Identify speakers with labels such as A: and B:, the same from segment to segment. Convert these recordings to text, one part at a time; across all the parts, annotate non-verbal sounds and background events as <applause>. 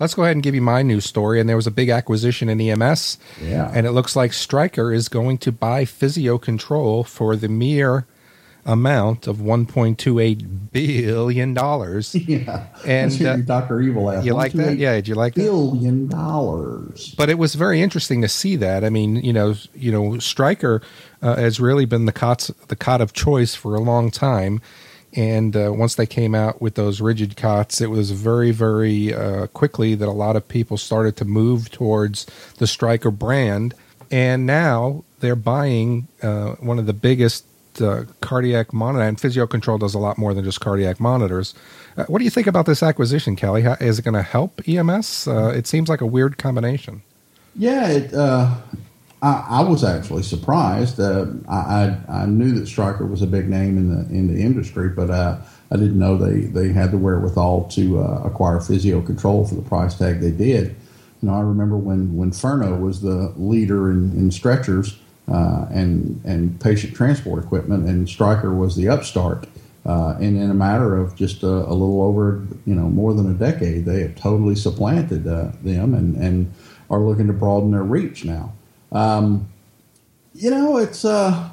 A: let's go ahead and give you my news story. And there was a big acquisition in EMS.
B: Yeah.
A: And it looks like Stryker is going to buy Physio Control for the mere amount of 1.28 billion dollars. <laughs>
B: Yeah.
A: And, uh,
B: Dr. Evil ass.
A: You like that? Yeah, did you like that?
B: Billion dollars.
A: But it was very interesting to see that. I mean, you know, you know, Stryker uh, has really been the cots, the cot of choice for a long time. And uh, once they came out with those rigid cots, it was very, very uh, quickly that a lot of people started to move towards the Stryker brand. And now they're buying uh, one of the biggest uh, cardiac monitor, and Physio Control does a lot more than just cardiac monitors. Uh, what do you think about this acquisition, Kelly? How, is it going to help EMS? Uh, it seems like a weird combination.
B: Yeah, it, I, I was actually surprised. Uh, I, I I knew that Stryker was a big name in the in the industry, but uh, I didn't know they, they had the wherewithal to uh, acquire Physio Control for the price tag they did. You know, I remember when when Ferno was the leader in, in stretchers uh, and and patient transport equipment, and Stryker was the upstart. Uh, and in a matter of just a, a, little over, you know, more than a decade, they have totally supplanted uh, them and, and are looking to broaden their reach now. Um, you know, it's uh,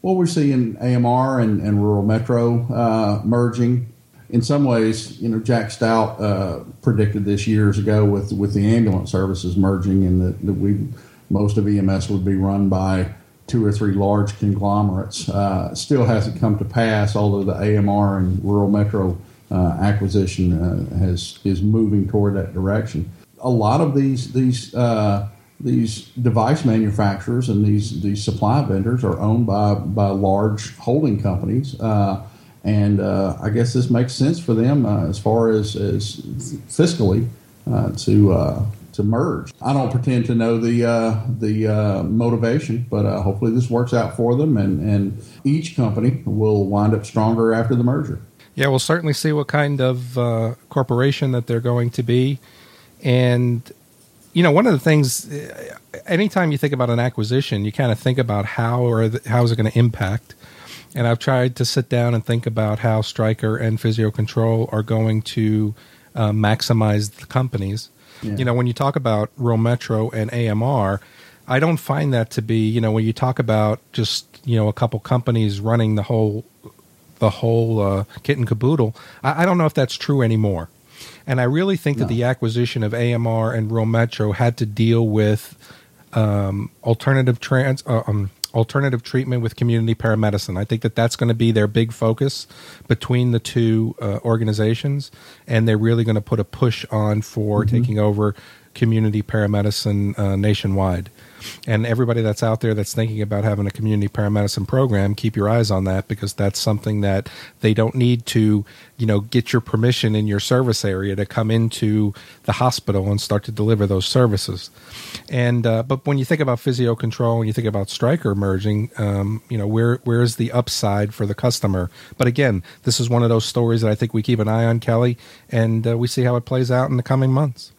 B: what we're seeing AMR and, and rural metro uh, merging. In some ways, you know, Jack Stout uh, predicted this years ago with with the ambulance services merging, and that, that we most of EMS would be run by two or three large conglomerates. Uh, still hasn't come to pass, although the AMR and rural metro uh, acquisition uh, has is moving toward that direction. A lot of these these uh, these device manufacturers and these these supply vendors are owned by by large holding companies. Uh, and uh, I guess this makes sense for them as far as, as fiscally to to merge. I don't pretend to know the uh, the uh, motivation, but uh, hopefully this works out for them, and and each company will wind up stronger after the merger.
A: Yeah, we'll certainly see what kind of uh, corporation that they're going to be, and you know, one of the things, uh, anytime you think about an acquisition, you kind of think about how or the, how is it going to impact. And I've tried to sit down and think about how Stryker and Physio Control are going to uh, maximize the companies yeah. You know, when you talk about Rural Metro and AMR, I don't find that to be, you know, when you talk about just, you know, a couple companies running the whole the whole uh, kit and caboodle, I, I, don't know if that's true anymore. And I really think no. that the acquisition of AMR and Rural Metro had to deal with um, alternative trans, uh, um, alternative treatment with community paramedicine. I think that that's going to be their big focus between the two uh, organizations, and they're really going to put a push on for mm-hmm. taking over community paramedicine uh, nationwide. And everybody that's out there that's thinking about having a community paramedicine program, keep your eyes on that because that's something that they don't need to, you know, get your permission in your service area to come into the hospital and start to deliver those services. And uh, but when you think about physio control, and you think about Stryker merging, um, you know, where where is the upside for the customer? But again, this is one of those stories that I think we keep an eye on, Kelly, and uh, we see how it plays out in the coming months.